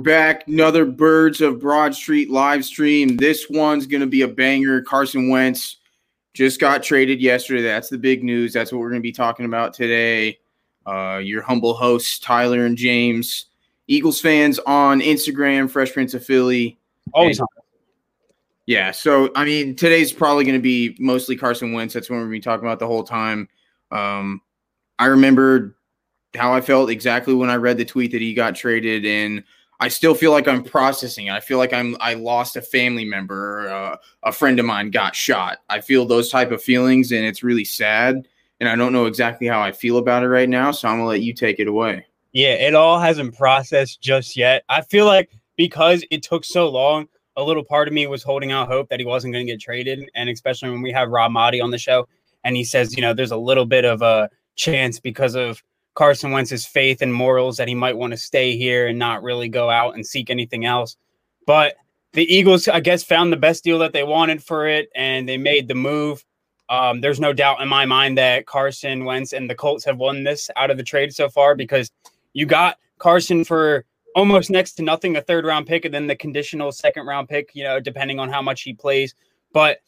We're back. Another Birds of Broad Street live stream. This one's going to be a banger. Carson Wentz just got traded yesterday. That's the big news. That's what we're going to be talking about today. Uh, your humble hosts, Tyler and James. Eagles fans on Instagram, Fresh Prince of Philly. All the time. Yeah. So, I mean, today's probably going to be mostly Carson Wentz. That's what we're going to be talking about the whole time. Um, I remember how I felt exactly when I read the tweet that he got traded and – I still feel like I'm processing. I feel like I'm I lost a family member, uh, a friend of mine got shot. I feel those type of feelings, and it's really sad. And I don't know exactly how I feel about it right now, so I'm gonna let you take it away. Yeah, it all hasn't processed just yet. I feel like because it took so long, a little part of me was holding out hope that he wasn't going to get traded, and especially when we have Rob Maaddi on the show, and he says, you know, there's a little bit of a chance because of Carson Wentz's faith and morals that he might want to stay here and not really go out and seek anything else. But the Eagles, I guess, found the best deal that they wanted for it, and they made the move. Um, there's no doubt in my mind that Carson Wentz and the Colts have won this out of the trade so far because you got Carson for almost next to nothing, a third round pick, and then the conditional second round pick, you know, depending on how much he plays. But,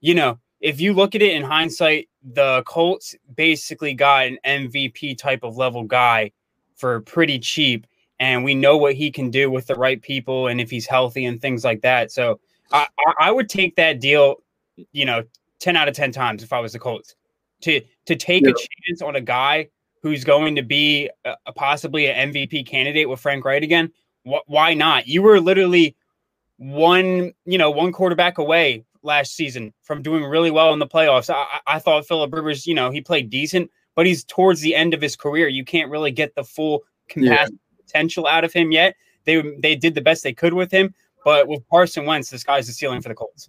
you know, if you look at it in hindsight, the Colts basically got an MVP type of level guy for pretty cheap. And we know what he can do with the right people and if he's healthy and things like that. So I, I would take that deal, you know, 10 out of 10 times if I was the Colts to, to take yeah. a chance on a guy who's going to be a, a possibly an MVP candidate with Frank Reich again. Wh- why not? You were literally one, you know, one quarterback away last season from doing really well in the playoffs. I, I thought Philip Rivers, you know, he played decent, but he's towards the end of his career. You can't really get the full capacity yeah. potential out of him yet. They they did the best they could with him, but with Carson Wentz, the sky's the ceiling for the Colts.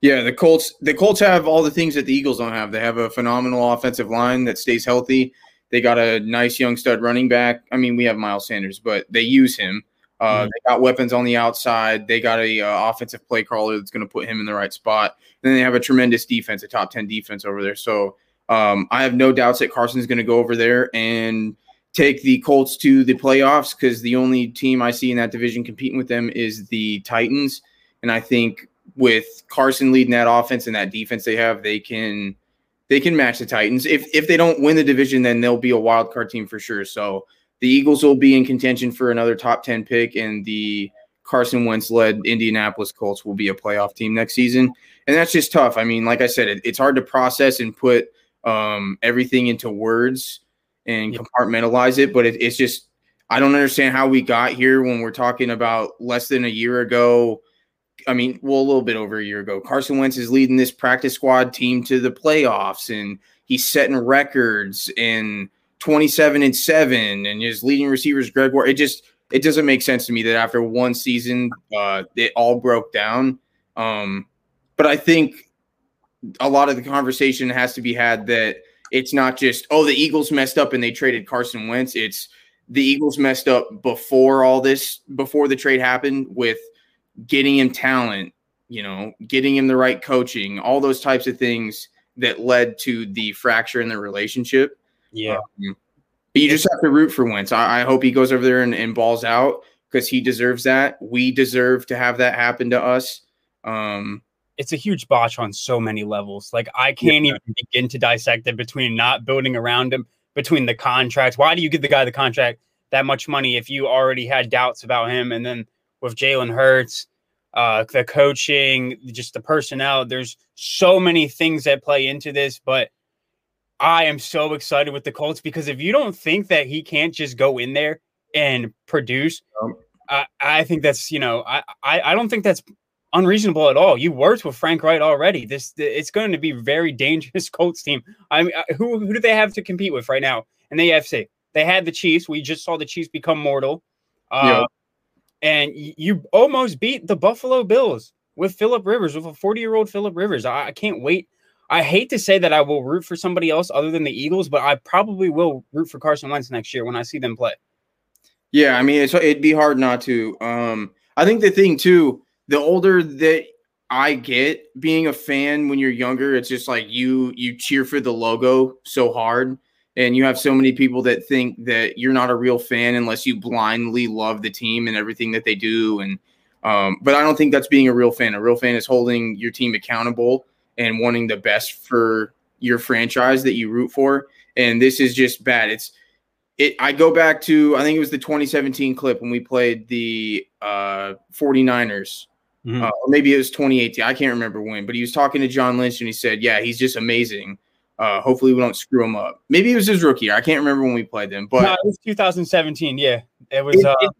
Yeah, the Colts the Colts have all the things that the Eagles don't have. They have a phenomenal offensive line that stays healthy. They got a nice young stud running back. I mean, we have Miles Sanders, but they use him. Uh, mm-hmm. They got weapons on the outside. They got a uh, offensive play caller that's going to put him in the right spot. And then they have a tremendous defense, a top ten defense over there. So um, I have no doubts that Carson's going to go over there and take the Colts to the playoffs because the only team I see in that division competing with them is the Titans. And I think with Carson leading that offense and that defense they have, they can they can match the Titans. If if they don't win the division, then they'll be a wild card team for sure. So the Eagles will be in contention for another top 10 pick, and the Carson Wentz led Indianapolis Colts will be a playoff team next season. And that's just tough. I mean, like I said, it, it's hard to process and put um, everything into words and yeah. compartmentalize it, but it, it's just, I don't understand how we got here when we're talking about less than a year ago. I mean, well, a little bit over a year ago. Carson Wentz is leading this practice squad team to the playoffs and he's setting records and 27 and 7 and his leading receivers Greg Ward. It just it doesn't make sense to me that after one season uh it all broke down. Um but I think a lot of the conversation has to be had that it's not just oh the Eagles messed up and they traded Carson Wentz. It's the Eagles messed up before all this before the trade happened with getting him talent, you know, getting him the right coaching, all those types of things that led to the fracture in the relationship. Yeah. Um, but you just have to root for Wentz. I, I hope he goes over there and, and balls out because he deserves that. We deserve to have that happen to us. Um, it's a huge botch on so many levels. Like I can't yeah. even begin to dissect it between not building around him, between the contracts. Why do you give the guy the contract that much money if you already had doubts about him? And then with Jalen Hurts, uh, the coaching, just the personnel, there's so many things that play into this. But I am so excited with the Colts because if you don't think that he can't just go in there and produce, um, I, I think that's you know I, I I don't think that's unreasonable at all. You worked with Frank Reich already. This it's going to be very dangerous Colts team. I mean, uh, who who do they have to compete with right now in the AFC? They had the Chiefs. We just saw the Chiefs become mortal. Uh, yeah. And you almost beat the Buffalo Bills with Philip Rivers, with a 40 year old Philip Rivers. I, I can't wait I hate to say that I will root for somebody else other than the Eagles, but I probably will root for Carson Wentz next year when I see them play. Yeah, I mean, it's it'd be hard not to. Um, I think the thing too, the older that I get, being a fan when you're younger, it's just like you you cheer for the logo so hard, and you have so many people that think that you're not a real fan unless you blindly love the team and everything that they do and um, but i don't think that's being a real fan a real fan is holding your team accountable and wanting the best for your franchise that you root for and this is just bad it's it i go back to i think it was the 2017 clip when we played the uh 49ers mm-hmm. uh, maybe it was 2018 i can't remember when but he was talking to john lynch and he said yeah he's just amazing uh, hopefully we don't screw him up. Maybe it was his rookie. I can't remember when we played them, but no, it was 2017. Yeah, it was. It, uh, it,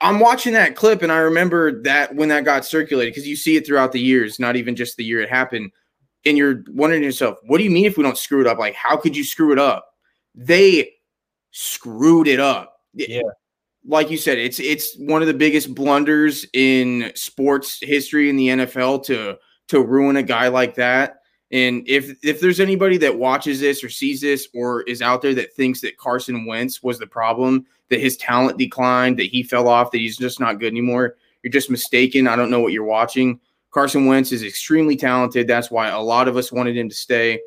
I'm watching that clip and I remember that when that got circulated because you see it throughout the years, not even just the year it happened. And you're wondering yourself, what do you mean if we don't screw it up? Like, how could you screw it up? They screwed it up. Yeah. Like you said, it's it's one of the biggest blunders in sports history in the NFL to to ruin a guy like that. And if if there's anybody that watches this or sees this or is out there that thinks that Carson Wentz was the problem, that his talent declined, that he fell off, that he's just not good anymore, you're just mistaken. I don't know what you're watching. Carson Wentz is extremely talented. That's why a lot of us wanted him to stay.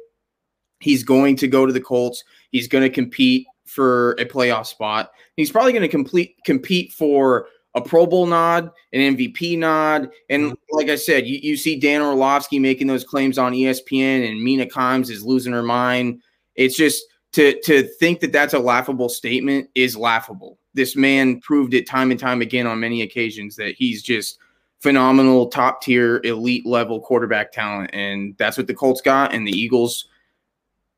He's going to go to the Colts. He's going to compete for a playoff spot. He's probably going to complete compete for a Pro Bowl nod, an MVP nod. And mm-hmm. like I said, you, you see Dan Orlovsky making those claims on ESPN and Mina Kimes is losing her mind. It's just to, to think that that's a laughable statement is laughable. This man proved it time and time again on many occasions that he's just phenomenal, top tier, elite level quarterback talent. And that's what the Colts got. And the Eagles,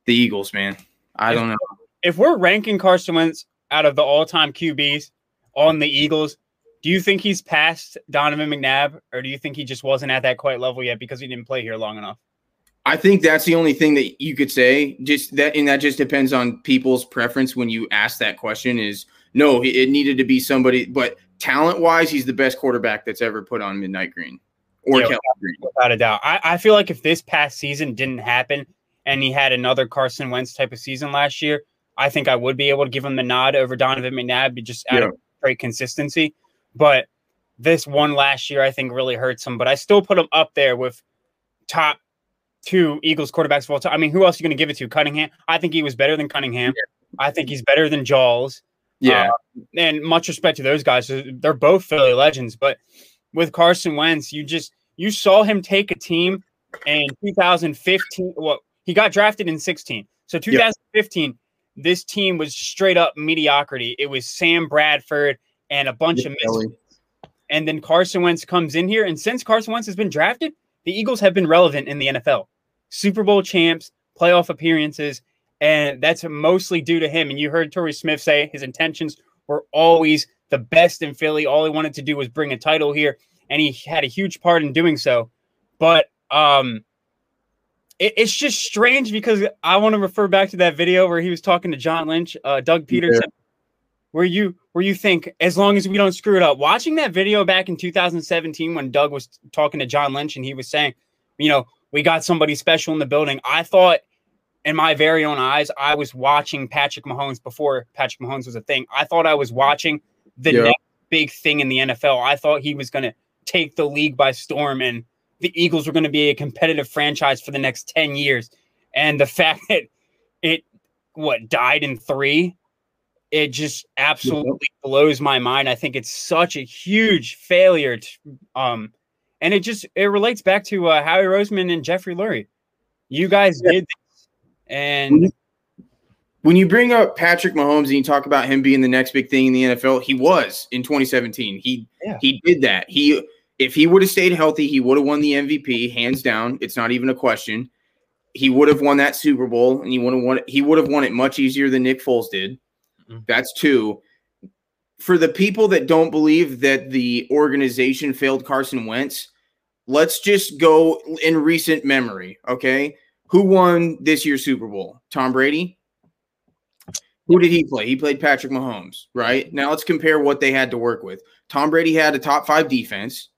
the Eagles, man. I don't know. If we're ranking Carson Wentz out of the all time QBs on the Eagles, do you think he's past Donovan McNabb, or do you think he just wasn't at that quite level yet because he didn't play here long enough? I think that's the only thing that you could say. Just that, and that just depends on people's preference when you ask that question. Is no, it needed to be somebody, but talent wise, he's the best quarterback that's ever put on Midnight Green or yeah, Kelly Green, without a doubt. I, I feel like if this past season didn't happen and he had another Carson Wentz type of season last year, I think I would be able to give him the nod over Donovan McNabb, just out yeah. of great consistency. But this one last year, I think, really hurts him. But I still put him up there with top two Eagles quarterbacks of all time. I mean, who else are you going to give it to? Cunningham. I think he was better than Cunningham. Yeah. I think he's better than Jaws. Yeah. Uh, and much respect to those guys. They're both Philly legends. But with Carson Wentz, you just you saw him take a team in 2015. Well, he got drafted in 16. So 2015, yep. this team was straight up mediocrity. It was Sam Bradford and a bunch yeah, of misses. And then Carson Wentz comes in here, and since Carson Wentz has been drafted, the Eagles have been relevant in the NFL. Super Bowl champs, playoff appearances, and that's mostly due to him. And you heard Torrey Smith say his intentions were always the best in Philly. All he wanted to do was bring a title here, and he had a huge part in doing so. But um, it, it's just strange because I want to refer back to that video where he was talking to John Lynch, uh, Doug Pederson, Yeah where you where you think as long as we don't screw it up. Watching that video back in 2017 when Doug was talking to John Lynch and he was saying, you know, we got somebody special in the building. I thought in my very own eyes, I was watching Patrick Mahomes before Patrick Mahomes was a thing. I thought I was watching the yeah. next big thing in the NFL. I thought he was going to take the league by storm and the Eagles were going to be a competitive franchise for the next 10 years. And the fact that it what died in 3 it just absolutely blows my mind. I think it's such a huge failure. To, um, and it just it relates back to uh, Howie Roseman and Jeffrey Lurie. You guys yeah. did and when you bring up Patrick Mahomes and you talk about him being the next big thing in the NFL, he was in 2017. He yeah. he did that. He if he would have stayed healthy, he would have won the MVP hands down. It's not even a question. He would have won that Super Bowl, and he would have won. It, he would have won it much easier than Nick Foles did. Mm-hmm. That's two. For the people that don't believe that the organization failed Carson Wentz, let's just go in recent memory. Okay. Who won this year's Super Bowl? Tom Brady? Who did he play? He played Patrick Mahomes, right? Now let's compare what they had to work with. Tom Brady had a top five defense.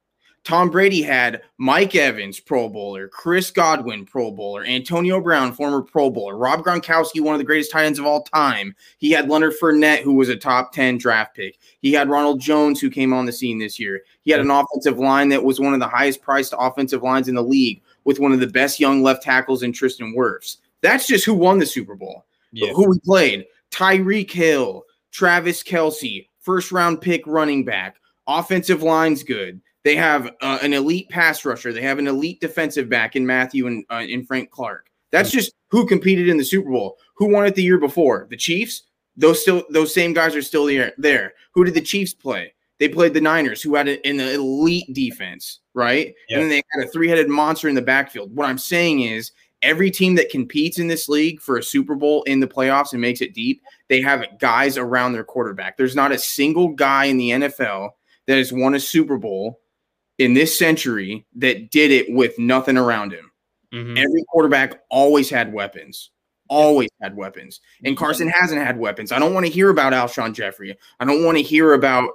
Tom Brady had Mike Evans, Pro Bowler, Chris Godwin, Pro Bowler, Antonio Brown, former Pro Bowler, Rob Gronkowski, one of the greatest tight ends of all time. He had Leonard Fournette, who was a top 10 draft pick. He had Ronald Jones, who came on the scene this year. He had an offensive line that was one of the highest priced offensive lines in the league with one of the best young left tackles in Tristan Wirfs. That's just who won the Super Bowl. Yeah. Who we played? Tyreek Hill, Travis Kelce, first round pick running back. Offensive line's good. They have uh, an elite pass rusher. They have an elite defensive back in Mathieu and uh, in Frank Clark. That's just who competed in the Super Bowl. Who won it the year before? The Chiefs. Those still those same guys are still there. There. Who did the Chiefs play? They played the Niners, who had an elite defense, right? Yep. And then they had a three-headed monster in the backfield. What I'm saying is, every team that competes in this league for a Super Bowl in the playoffs and makes it deep, they have guys around their quarterback. There's not a single guy in the NFL that has won a Super Bowl in this century that did it with nothing around him. Mhm. Every quarterback always had weapons. Always had weapons. And Carson hasn't had weapons. I don't want to hear about Alshon Jeffery. I don't want to hear about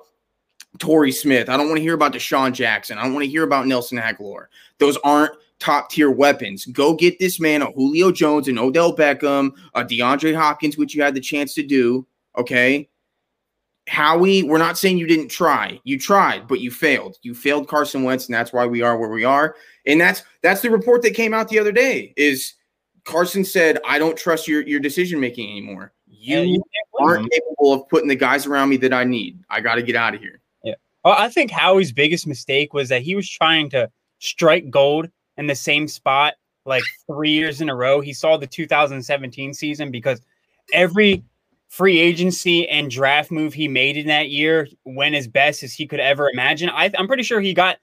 Torrey Smith. I don't want to hear about DeSean Jackson. I don't want to hear about Nelson Agholor. Those aren't top tier weapons. Go get this man a Julio Jones and Odell Beckham, a DeAndre Hopkins, which you had the chance to do. Okay. Howie, we're not saying you didn't try. You tried, but you failed. You failed Carson Wentz, and that's why we are where we are. And that's that's the report that came out the other day. Is Carson said, "I don't trust your your decision making anymore. You Yeah, you can't win them. aren't capable of putting the guys around me that I need. I got to get out of here." Well, I think Howie's biggest mistake was that he was trying to strike gold in the same spot like three years in a row. He saw the 2017 season because every free agency and draft move he made in that year went as best as he could ever imagine. I, I'm pretty sure he got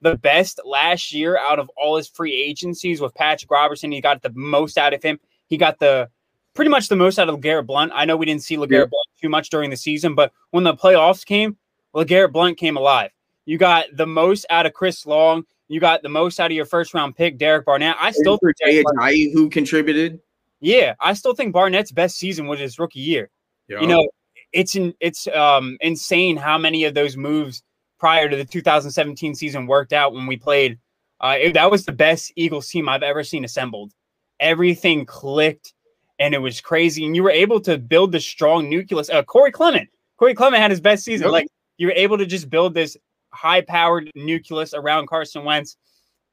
the best last year out of all his free agencies with Patrick Robinson. He got the most out of him. He got the pretty much the most out of LeGarrette Blunt. I know we didn't see LeGarrette Yeah. Blunt too much during the season, but when the playoffs came, LeGarrette Blunt came alive. You got the most out of Chris Long. You got the most out of your first round pick, Derek Barnett. I still think Jay Barnett- Ajayi, who contributed. yeah, I still think Barnett's best season was his rookie year. You know, it's in, it's um insane how many of those moves prior to the 2017 season worked out when we played. Uh, it- that was the best Eagles team I've ever seen assembled. Everything clicked, and it was crazy. And you were able to build the strong nucleus. Uh, Corey Clement, Corey Clement had his best season. Yep. Like you were able to just build this high-powered nucleus around Carson Wentz,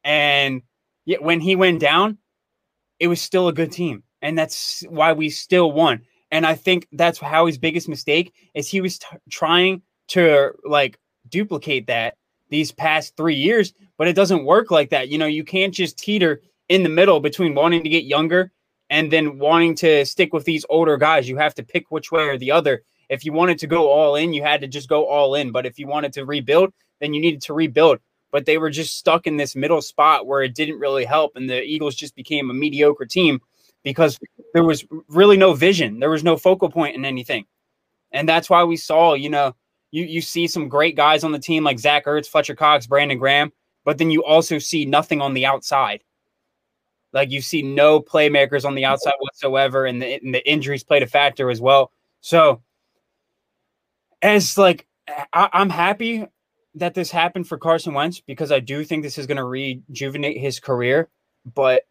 and yet when he went down, it was still a good team, and that's why we still won. And I think that's how his biggest mistake is he was t- trying to like duplicate that these past three years, but it doesn't work like that. You know, you can't just teeter in the middle between wanting to get younger and then wanting to stick with these older guys. You have to pick which way or the other. If you wanted to go all in, you had to just go all in. But if you wanted to rebuild, then you needed to rebuild. But they were just stuck in this middle spot where it didn't really help, and the Eagles just became a mediocre team because there was really no vision. There was no focal point in anything. And that's why we saw, you know, you, you see some great guys on the team like Zach Ertz, Fletcher Cox, Brandon Graham, but then you also see nothing on the outside. Like you see no playmakers on the outside whatsoever, and the, and the injuries played a factor as well. So, as like, I, I'm happy that this happened for Carson Wentz because I do think this is going to rejuvenate his career. But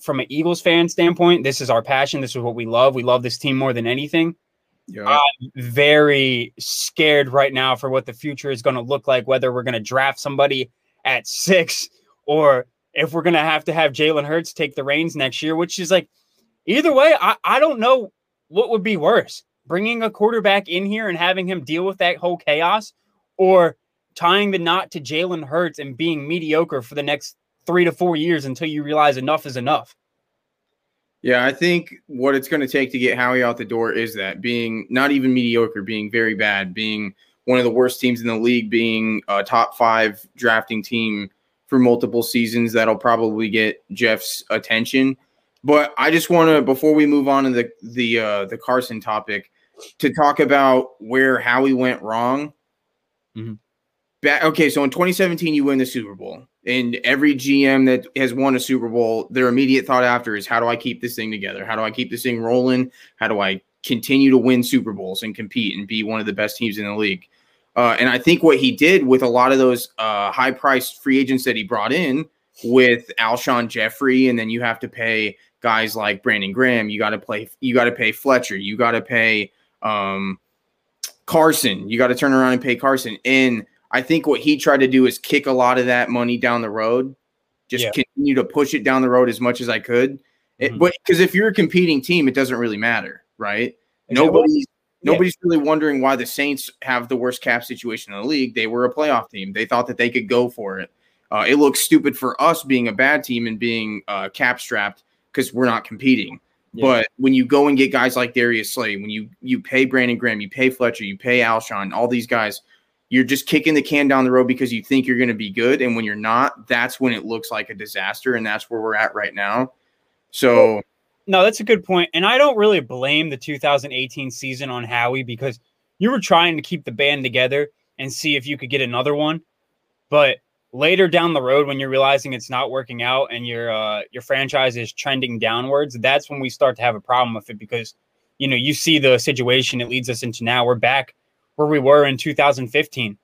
from an Eagles fan standpoint, this is our passion. This is what we love. We love this team more than anything. Yeah. I'm very scared right now for what the future is going to look like, whether we're going to draft somebody at six or if we're going to have to have Jalen Hurts take the reins next year, which is like either way, I, I don't know what would be worse bringing a quarterback in here and having him deal with that whole chaos or tying the knot to Jalen Hurts and being mediocre for the next three to four years until you realize enough is enough. Yeah, I think what it's going to take to get Howie out the door is that being not even mediocre, being very bad, being one of the worst teams in the league, being a top five drafting team for multiple seasons. That'll probably get Jeff's attention. But I just want to, before we move on to the the uh, the Carson topic, to talk about where Howie went wrong. Mhm. Back, okay, so in 2017, you win the Super Bowl, and every GM that has won a Super Bowl, their immediate thought after is, "How do I keep this thing together? How do I keep this thing rolling? How do I continue to win Super Bowls and compete and be one of the best teams in the league?" Uh, and I think what he did with a lot of those uh, high-priced free agents that he brought in, with Alshon Jeffery, and then you have to pay guys like Brandon Graham. You got to play. You got to pay Fletcher. You got to pay um, Carson. You got to turn around and pay Carson. And I think what he tried to do is kick a lot of that money down the road, just Yeah. continue to push it down the road as much as I could. It, but because if you're a competing team, it doesn't really matter, right? Nobody's Yeah. nobody's really wondering why the Saints have the worst cap situation in the league. They were a playoff team. They thought that they could go for it. Uh, it looks stupid for us being a bad team and being uh, cap strapped because we're not competing. Yeah. But when you go and get guys like Darius Slay, when you you pay Brandon Graham, you pay Fletcher, you pay Alshon, all these guys, you're just kicking the can down the road because you think you're going to be good, and when you're not, that's when it looks like a disaster, and that's where we're at right now. So No, that's a good point. And I don't really blame the 2018 season on Howie because you were trying to keep the band together and see if you could get another one. But later down the road, when you're realizing it's not working out and your uh, your franchise is trending downwards, that's when we start to have a problem with it because you know you see the situation it leads us into now. We're back where we were in 2015,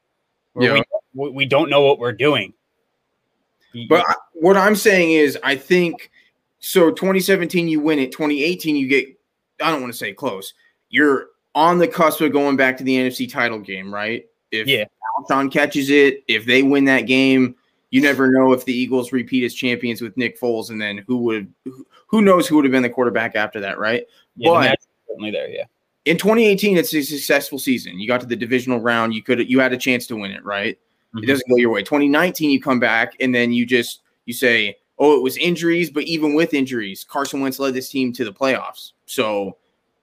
where Yeah. we we don't know what we're doing. But I, what I'm saying is, I think so. 2017, you win it. 2018, you get. I don't want to say close. You're on the cusp of going back to the NFC title game, right? If Yeah. Alshon catches it, if they win that game, you never know if the Eagles repeat as champions with Nick Foles, and then who would, who- knows who would have been the quarterback after that, right? yeah, but- certainly there. Yeah. in 2018 it's a successful season you got to the divisional round you could you had a chance to win it right Mhm. it doesn't go your way 2019 you come back and then you just you say oh it was injuries but even with injuries carson wentz led this team to the playoffs so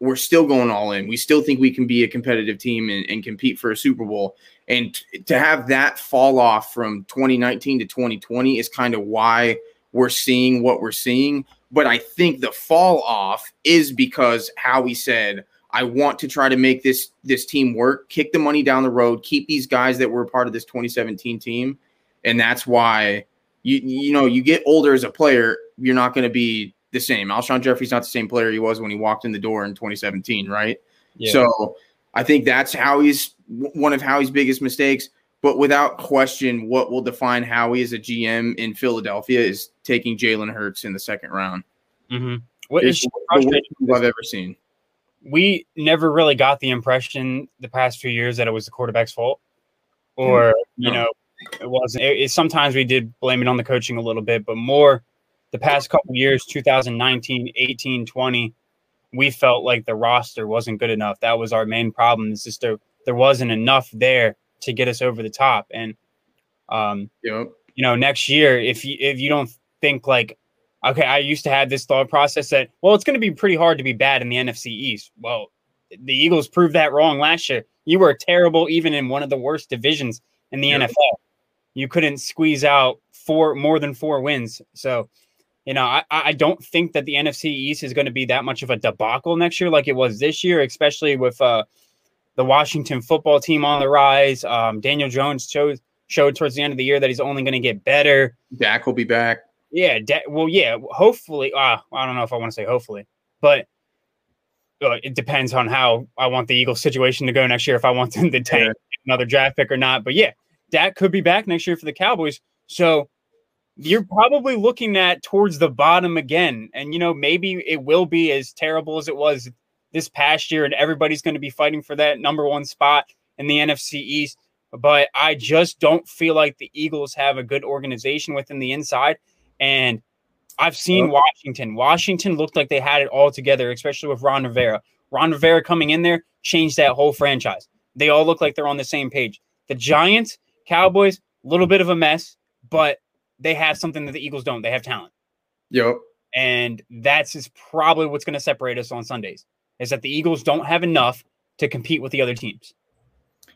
we're still going all in. We still think we can be a competitive team and, and compete for a super bowl. And to have that fall off from 2019 to 2020 is kind of why we're seeing what we're seeing. But i think the fall off is because howie said I want to try to make this this team work, kick the money down the road, keep these guys that were part of this 2017 team, and that's why you you know you get older as a player, you're not going to be the same. Alshon Jeffery's not the same player he was when he walked in the door in 2017, right? Yeah. So I think that's Howie's one of Howie's biggest mistakes. But without question, what will define Howie as a GM in Philadelphia is taking Jalen Hurts in the second round. Mm-hmm. What is the worst I've ever seen. we never really got the impression the past few years that it was the quarterback's fault, or you know, it wasn't. It, it- sometimes we did blame it on the coaching a little bit, but more the past couple years, 2019, 18, 20, we felt like the roster wasn't good enough. That was our main problem. It's just there there wasn't enough there to get us over the top, and um, Yep. you know, next year, if you if you don't think like, okay, I used to have this thought process that, well, it's going to be pretty hard to be bad in the NFC East. Well, the Eagles proved that wrong last year. You were terrible even in one of the worst divisions in the Yeah. NFL. You couldn't squeeze out four more than four wins. So, you know, I, I don't think that the NFC East is going to be that much of a debacle next year like it was this year, especially with uh, the Washington football team on the rise. Um, Daniel Jones showed showed towards the end of the year that he's only going to get better. Dak will be back. Yeah, da- well, yeah, hopefully. Uh, I don't know if I want to say hopefully, but uh, it depends on how I want the Eagles situation to go next year. If I want them to tank another draft pick or not, but yeah, Dak could be back next year for the Cowboys. So you're probably looking at towards the bottom again, and you know maybe it will be as terrible as it was this past year, and everybody's going to be fighting for that number one spot in the NFC East. But I just don't feel like the Eagles have a good organization within the inside. And I've seen Washington. Washington looked like they had it all together, especially with Ron Rivera. Ron Rivera coming in there changed that whole franchise. They all look like they're on the same page. The Giants, Cowboys, a little bit of a mess, but they have something that the Eagles don't. They have talent. Yep. And that's is probably what's going to separate us on Sundays is that the Eagles don't have enough to compete with the other teams.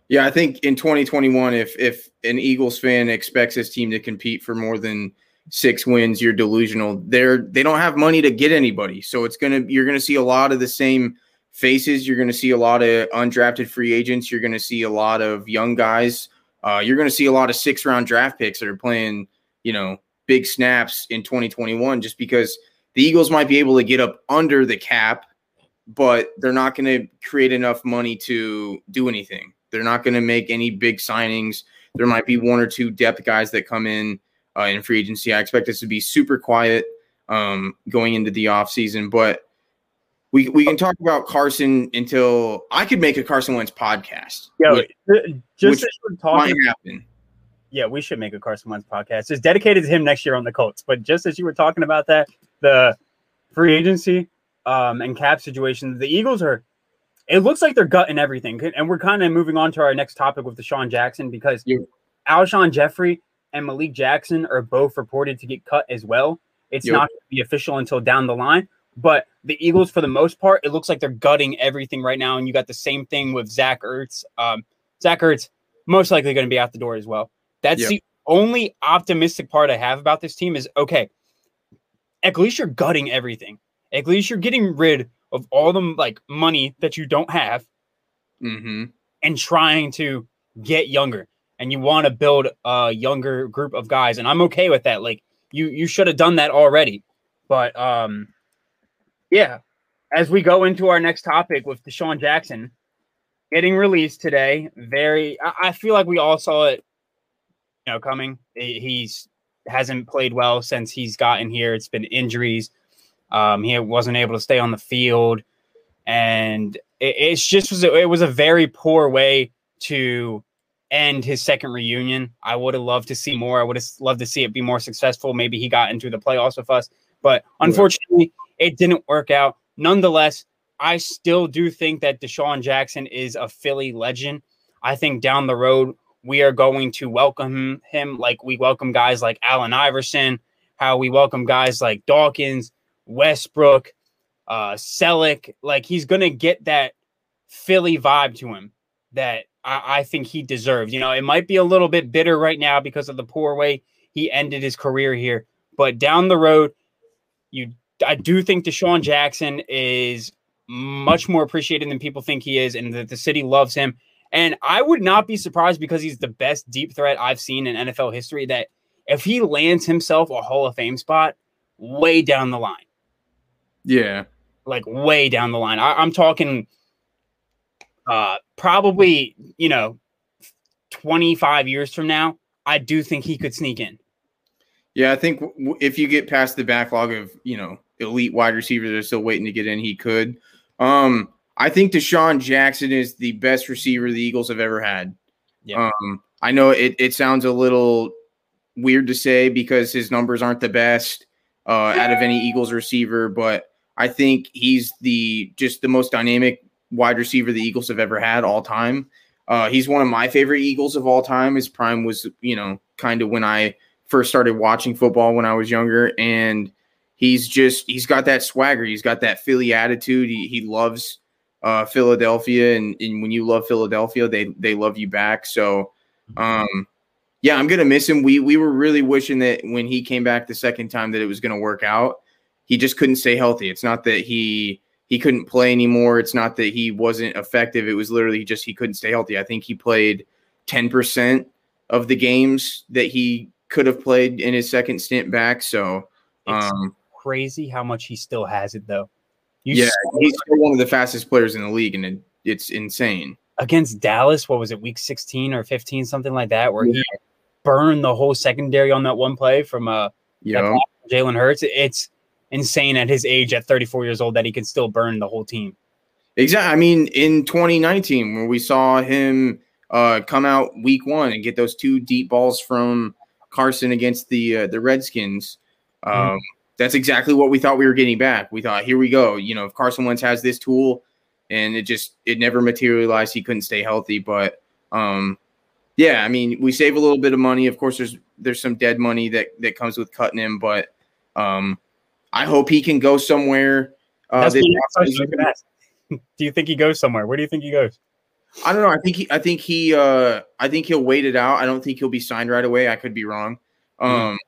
Yeah, I think in 2021, if if an Eagles fan expects his team to compete for more than six wins, you're delusional. They're they don't have money to get anybody, so it's gonna you're gonna see a lot of the same faces. You're gonna see a lot of undrafted free agents. You're gonna see a lot of young guys. Uh, you're gonna see a lot of six round draft picks that are playing, you know, big snaps in 2021, just because the Eagles might be able to get up under the cap, but they're not going to create enough money to do anything. They're not going to make any big signings. There might be one or two depth guys that come in uh, in free agency. I expect us to be super quiet um, going into the offseason, but we, we can talk about Carson until I could make a Carson Wentz podcast. which just which as we're talking might happen. Yeah, we should make a Carson Wentz podcast. It's dedicated to him next year on the Colts. But just as you were talking about that, the free agency um, and cap situation, the Eagles are. It looks like they're gutting everything, and we're kind of moving on to our next topic with DeSean Jackson because Yeah. Alshon Jeffery and Malik Jackson are both reported to get cut as well. It's Yep. not going to be official until down the line, but the Eagles, for the most part, it looks like they're gutting everything right now. And you got the same thing with Zach Ertz. Um, Zach Ertz most likely going to be out the door as well. That's Yep. the only optimistic part I have about this team is okay. At least you're gutting everything. At least you're getting rid of all the like money that you don't have hmm and trying to get younger and you want to build a younger group of guys and i'm okay with that like you you should have done that already but um yeah as we go into our next topic with desean jackson getting released today very i, I feel like we all saw it know coming he's hasn't played well since he's gotten here it's been injuries um he wasn't able to stay on the field and it, it's just was a, it was a very poor way to end his second reunion. I would have loved to see more. I would have loved to see it be more successful. Maybe he got into the playoffs with us, but unfortunately, it didn't work out. Nonetheless, I still do think that DeSean Jackson is a Philly legend. I think down the road we are going to welcome him like we welcome guys like Allen Iverson, how we welcome guys like Dawkins, Westbrook, uh Selleck. Like he's gonna get that Philly vibe to him that I, I think he deserves. You know, it might be a little bit bitter right now because of the poor way he ended his career here, but down the road, you I do think DeSean Jackson is much more appreciated than people think he is, and that the city loves him. And I would not be surprised because he's the best deep threat I've seen in NFL history. That if he lands himself a Hall of Fame spot way down the line, Yeah. like way down the line, I, I'm talking uh, probably you know 25 years from now. I do think he could sneak in. Yeah, I think w- w- if you get past the backlog of you know elite wide receivers that are still waiting to get in, he could. Um, I think DeSean Jackson is the best receiver the Eagles have ever had. Yeah. Um, I know it, it sounds a little weird to say because his numbers aren't the best uh, out of any Eagles receiver, but I think he's the just the most dynamic wide receiver the Eagles have ever had all time. Uh, he's one of my favorite Eagles of all time. His prime was, you know, kind of when I first started watching football when I was younger, and he's just he's got that swagger. He's got that Philly attitude. He, he loves uh, Philadelphia, and, and when you love Philadelphia, they they love you back. So, um, yeah, I'm gonna miss him. We we were really wishing that when he came back the second time that it was gonna work out. He just couldn't stay healthy. It's not that he he couldn't play anymore. It's not that he wasn't effective. It was literally just he couldn't stay healthy. I think he played 10% of the games that he could have played in his second stint back. So, It's um, crazy how much he still has it though. You yeah, he's one of the fastest players in the league, and it, it's insane. against Dallas, what was it, week 16 or 15, something like that, where he burned the whole secondary on that one play from uh know, Jalen Hurts. It's insane at his age, at 34 years old, that he can still burn the whole team. exactly. I mean, in 2019, when we saw him uh, come out week one and get those two deep balls from Carson against the uh, the Redskins, um, Mhm. That's exactly what we thought we were getting back. We thought, here we go. You know, if Carson Wentz has this tool, and it just it never materialized. He couldn't stay healthy, but um, yeah, I mean, we save a little bit of money. Of course, there's there's some dead money that that comes with cutting him, but um, I hope he can go somewhere. Uh, That's that- the next question I was gonna ask. Do you think he goes somewhere? Where do you think he goes? I don't know. I think he. I think he. Uh, I think he'll wait it out. I don't think he'll be signed right away. I could be wrong. Um,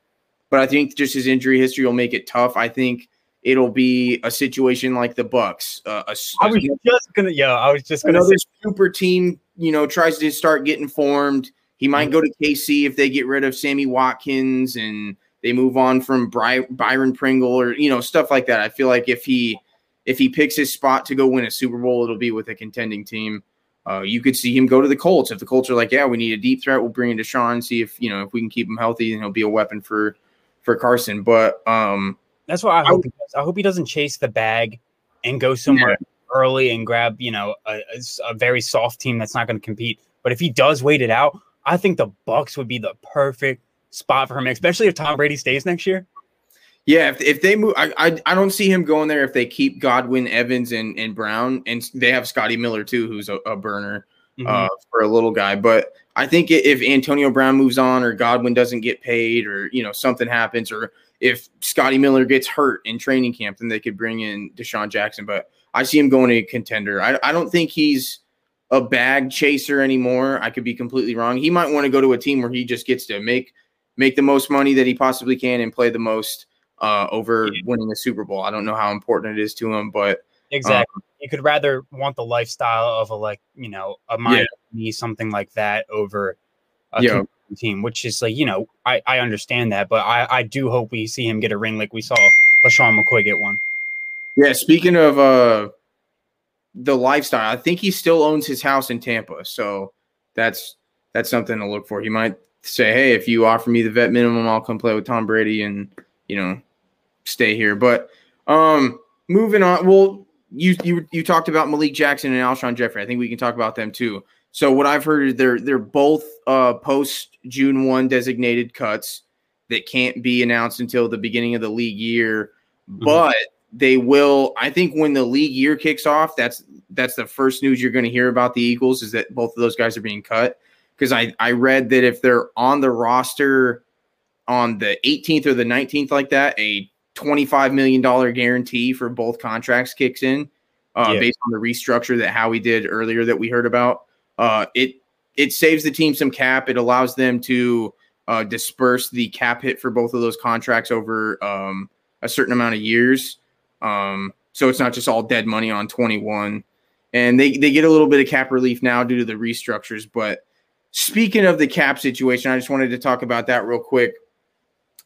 but I think just his injury history will make it tough. I think it'll be a situation like the Bucks. Uh, a, I was just gonna, yo, I was just gonna another say, super team. You know, tries to start getting formed. He might Mm-hmm. go to KC if they get rid of Sammy Watkins and they move on from Bry- Byron Pringle or you know stuff like that. I feel like if he if he picks his spot to go win a Super Bowl, it'll be with a contending team. Uh, you could see him go to the Colts if the Colts are like, yeah, we need a deep threat. We'll bring in DeSean, see if you know if we can keep him healthy, and he'll be a weapon for for Carson. But um, that's what I hope. he does. I hope he doesn't chase the bag and go somewhere early and grab, you know, a, a very soft team that's not going to compete. But if he does wait it out, I think the Bucks would be the perfect spot for him, especially if Tom Brady stays next year. Yeah, if, if they move, I, I I don't see him going there if they keep Godwin, Evans, and and Brown, and they have Scotty Miller too, who's a, a burner mm-hmm. uh, for a little guy. But I think if Antonio Brown moves on, or Godwin doesn't get paid, or you know something happens, or if Scotty Miller gets hurt in training camp, then they could bring in DeSean Jackson. But I see him going to a contender. I I don't think he's a bag chaser anymore. I could be completely wrong. He might want to go to a team where he just gets to make make the most money that he possibly can and play the most uh, over yeah. winning a Super Bowl. I don't know how important it is to him, but exactly, um, you could rather want the lifestyle of a like you know a Miami yeah. something like that over a yeah. team, which is like you know I I understand that, but I I do hope we see him get a ring like we saw LeSean McCoy get one. Yeah, speaking of uh the lifestyle, I think he still owns his house in Tampa, so that's that's something to look for. He might say, "Hey, if you offer me the vet minimum, I'll come play with Tom Brady," and you know stay here. But um, moving on. Well, you you you talked about Malik Jackson and Alshon Jeffery. I think we can talk about them too. So what I've heard is they're they're both uh, post June one designated cuts that can't be announced until the beginning of the league year, mm-hmm. but they will. I think when the league year kicks off, that's that's the first news you're going to hear about the Eagles is that both of those guys are being cut. Because I I read that if they're on the roster on the 18th or the 19th like that, a $25 million guarantee for both contracts kicks in uh, yeah. based on the restructure that Howie did earlier that we heard about. Uh, it it saves the team some cap. It allows them to uh, disperse the cap hit for both of those contracts over um, a certain amount of years. Um, so it's not just all dead money on 21. And they, they get a little bit of cap relief now due to the restructures. But speaking of the cap situation, I just wanted to talk about that real quick.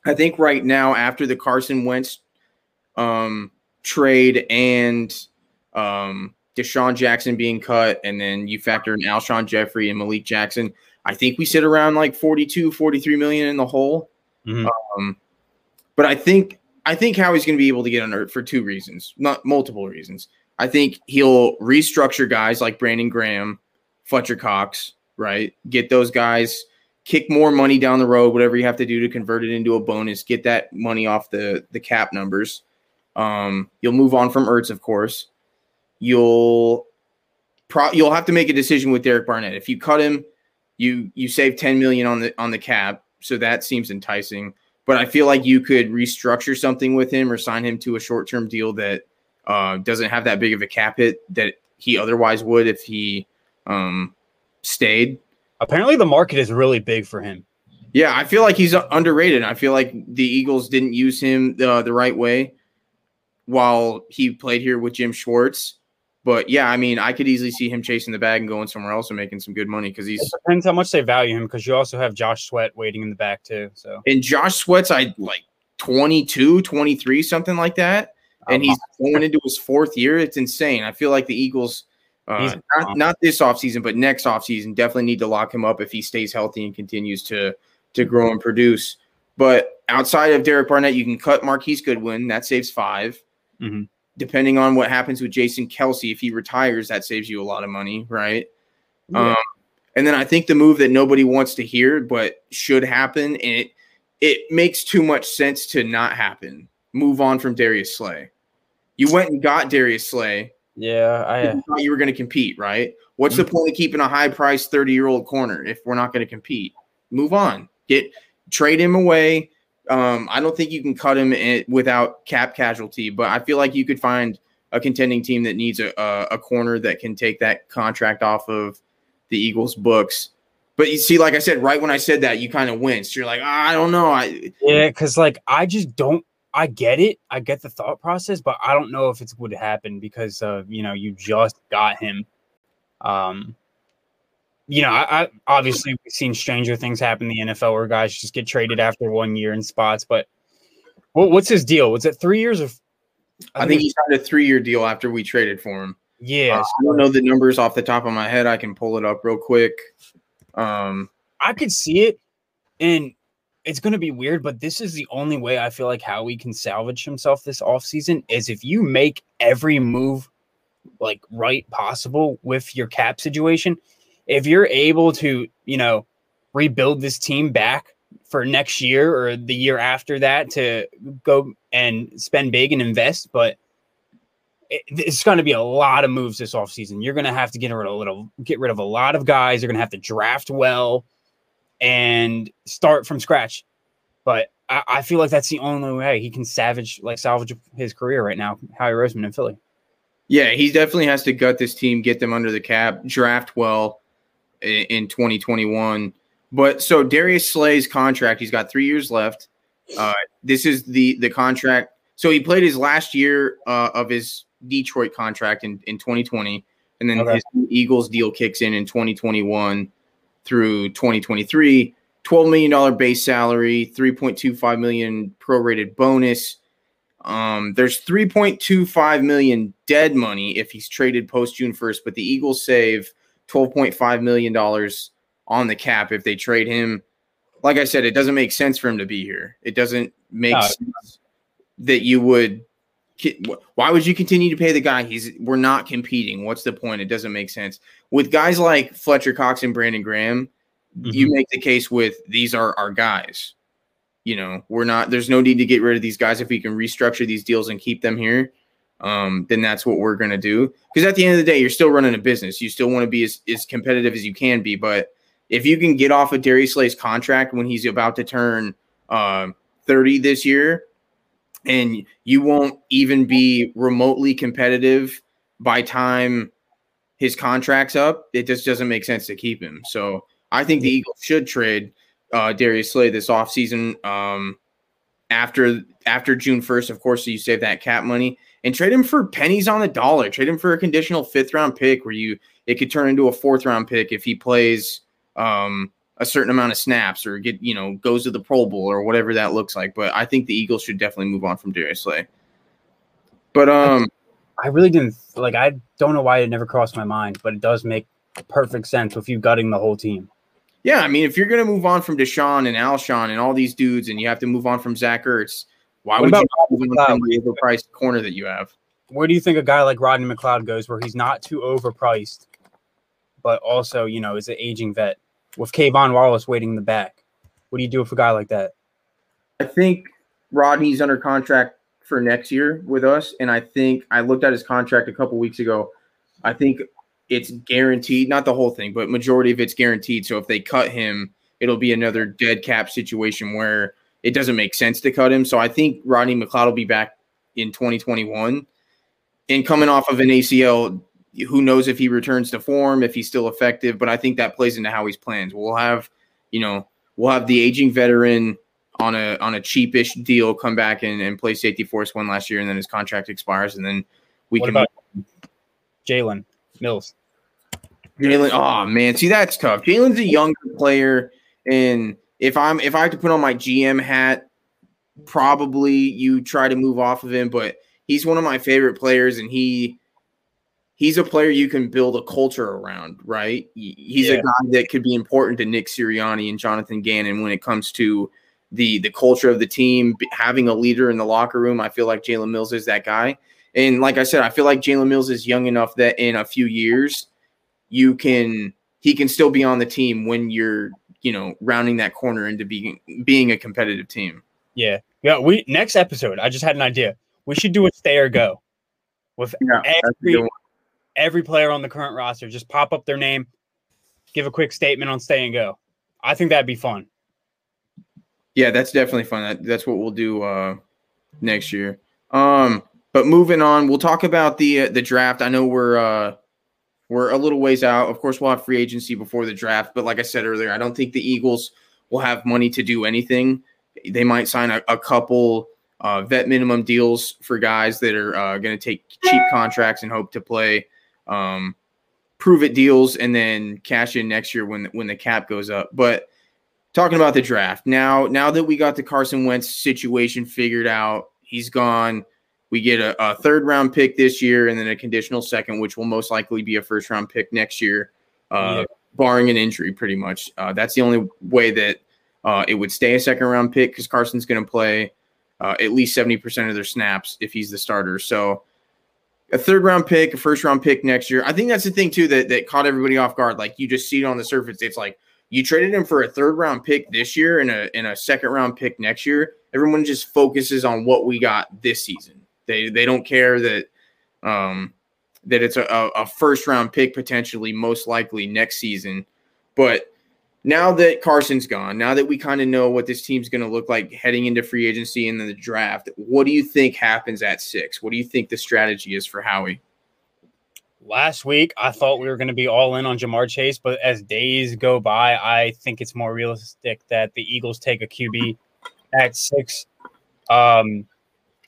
I think right now, after the Carson Wentz um, trade and um, DeSean Jackson being cut, and then you factor in Alshon Jeffery and Malik Jackson, I think we sit around like 42, 43 million in the hole. Mm-hmm. Um, but I think I think Howie's going to be able to get under for two reasons, not multiple reasons. I think he'll restructure guys like Brandon Graham, Fletcher Cox, right? Get those guys kick more money down the road, whatever you have to do to convert it into a bonus, get that money off the the cap numbers. Um, you'll move on from Ertz, of course. You'll pro- you'll have to make a decision with Derek Barnett. If you cut him, you you save 10 million on the on the cap, so that seems enticing. But I feel like you could restructure something with him or sign him to a short term deal that uh, doesn't have that big of a cap hit that he otherwise would if he um, stayed. Apparently, the market is really big for him. Yeah, I feel like he's underrated. I feel like the Eagles didn't use him uh, the right way while he played here with Jim Schwartz. But yeah, I mean, I could easily see him chasing the bag and going somewhere else and making some good money because he's. It depends how much they value him because you also have Josh Sweat waiting in the back too. So and Josh Sweat's I like 22, 23, something like that, and he's going into his fourth year. It's insane. I feel like the Eagles uh, not, not this offseason, but next offseason, definitely need to lock him up if he stays healthy and continues to to grow and produce. But outside of Derek Barnett, you can cut Marquise Goodwin. That saves 5 mm-hmm. Depending on what happens with Jason Kelce, if he retires, that saves you a lot of money, right? Yeah. Um, and then I think the move that nobody wants to hear, but should happen, and it it makes too much sense to not happen. Move on from Darius Slay. You went and got Darius Slay yeah, I you thought you were going to compete, right? What's mm-hmm. the point of keeping a high priced 30 year old corner if we're not going to compete? Move on. Get trade him away. Um, I don't think you can cut him in, without cap casualty, but I feel like you could find a contending team that needs a, a, a corner that can take that contract off of the Eagles' books. But you see, like I said, right when I said that, you kind of winced. You're like, oh, I don't know. I yeah, because like I just don't I get it. I get the thought process, but I don't know if it would happen because uh, you know you just got him. Um, you know, I, I obviously we've seen stranger things happen in the NFL where guys just get traded after one year in spots. But what, what's his deal? Was it three years of? I, I think he signed a three-year deal after we traded for him. Yeah, uh, I don't know the numbers off the top of my head. I can pull it up real quick. Um, I could see it, and it's going to be weird, but this is the only way I feel like Howie can salvage himself this offseason is if you make every move like right possible with your cap situation. If you're able to, you know, rebuild this team back for next year or the year after that to go and spend big and invest, but it, it's going to be a lot of moves this offseason. You're going to have to get rid of a little, get rid of a lot of guys. You're going to have to draft well and start from scratch. But I, I, feel like that's the only way he can savage, like salvage his career right now. Howie Roseman in Philly. Yeah, he definitely has to gut this team, get them under the cap, draft well in, in 2021. But so Darius Slay's contract, he's got three years left. Uh, this is the the contract. So he played his last year uh, of his Detroit contract in, in 2020, and then okay. his Eagles deal kicks in in 2021 through 2023. $12 million base salary, 3.25 million prorated bonus. Um, there's 3.25 million dead money if he's traded post June 1st, but the Eagles save 12.5 million dollars on the cap if they trade him. Like I said, it doesn't make sense for him to be here. It doesn't make no. sense that you would. Why would you continue to pay the guy? He's we're not competing. What's the point? It doesn't make sense. With guys like Fletcher Cox and Brandon Graham, mm-hmm. you make the case with these are our guys. You know, we're not. There's no need to get rid of these guys if we can restructure these deals and keep them here. Um, then that's what we're gonna do. Because at the end of the day, you're still running a business. You still want to be as, as competitive as you can be, but if you can get off of Darius Slay's contract when he's about to turn uh, 30 this year, and you won't even be remotely competitive by time his contract's up, it just doesn't make sense to keep him. So I think the Eagles should trade uh, Darius Slay this offseason um, after after June 1st. Of course, so you save that cap money and trade him for pennies on the dollar. Trade him for a conditional fifth round pick where you it could turn into a fourth round pick if he plays um, a certain amount of snaps or get you know goes to the Pro Bowl or whatever that looks like. But I think the Eagles should definitely move on from Darius Slay. But um, I really didn't like. I don't know why it never crossed my mind, but it does make perfect sense with you gutting the whole team. Yeah, I mean, if you're gonna move on from DeSean and Alshon and all these dudes, and you have to move on from Zach Ertz, why what would you move on from the overpriced corner that you have? Where do you think a guy like Rodney McLeod goes, where he's not too overpriced, but also you know is an aging vet? with K'Von Wallace waiting in the back. What do you do with a guy like that? I think Rodney's under contract for next year with us, and I think I looked at his contract a couple weeks ago. I think it's guaranteed, not the whole thing, but majority of it's guaranteed. So if they cut him, it'll be another dead cap situation where it doesn't make sense to cut him. So I think Rodney McLeod will be back in 2021. And coming off of an ACL, who knows if he returns to form, if he's still effective, but I think that plays into how he's plans. We'll have, you know, we'll have the aging veteran on a on a cheapish deal come back and, and play safety force one last year and then his contract expires and then we what can Jalen Mills. Jalen, oh man, see that's tough. Jalen's a younger player, and if I'm if I have to put on my GM hat, probably you try to move off of him, but he's one of my favorite players, and he he's a player you can build a culture around, right? He's yeah. a guy that could be important to Nick Sirianni and Jonathan Gannon when it comes to the the culture of the team, having a leader in the locker room. I feel like Jalen Mills is that guy. And like I said, I feel like Jalen Mills is young enough that in a few years you can he can still be on the team when you're, you know, rounding that corner into being being a competitive team. Yeah. Yeah. We next episode, I just had an idea. We should do a stay or go with yeah, every every player on the current roster. Just pop up their name, give a quick statement on stay and go. I think that'd be fun. Yeah, that's definitely fun. That, that's what we'll do uh, next year. Um, but moving on, we'll talk about the uh, the draft. I know we're uh, we're a little ways out. Of course, we'll have free agency before the draft. But like I said earlier, I don't think the Eagles will have money to do anything. They might sign a, a couple uh, vet minimum deals for guys that are uh, going to take cheap contracts and hope to play um, prove it deals, and then cash in next year when when the cap goes up. But talking about the draft now, now that we got the Carson Wentz situation figured out, he's gone. We get a, a third round pick this year, and then a conditional second, which will most likely be a first round pick next year, uh, yeah. barring an injury. Pretty much, uh, that's the only way that uh, it would stay a second round pick because Carson's going to play uh, at least seventy percent of their snaps if he's the starter. So a third round pick, a first round pick next year. I think that's the thing too that, that caught everybody off guard. Like you just see it on the surface. It's like You traded him for a third round pick this year and a and a second round pick next year. Everyone just focuses on what we got this season. They they don't care that um that it's a, a first round pick potentially most likely next season. But now that Carson's gone, now that we kind of know what this team's going to look like heading into free agency and then the draft, what do you think happens at six? What do you think the strategy is for Howie? Last week, I thought we were going to be all in on Ja'Marr Chase, but as days go by, I think it's more realistic that the Eagles take a QB at six. Um,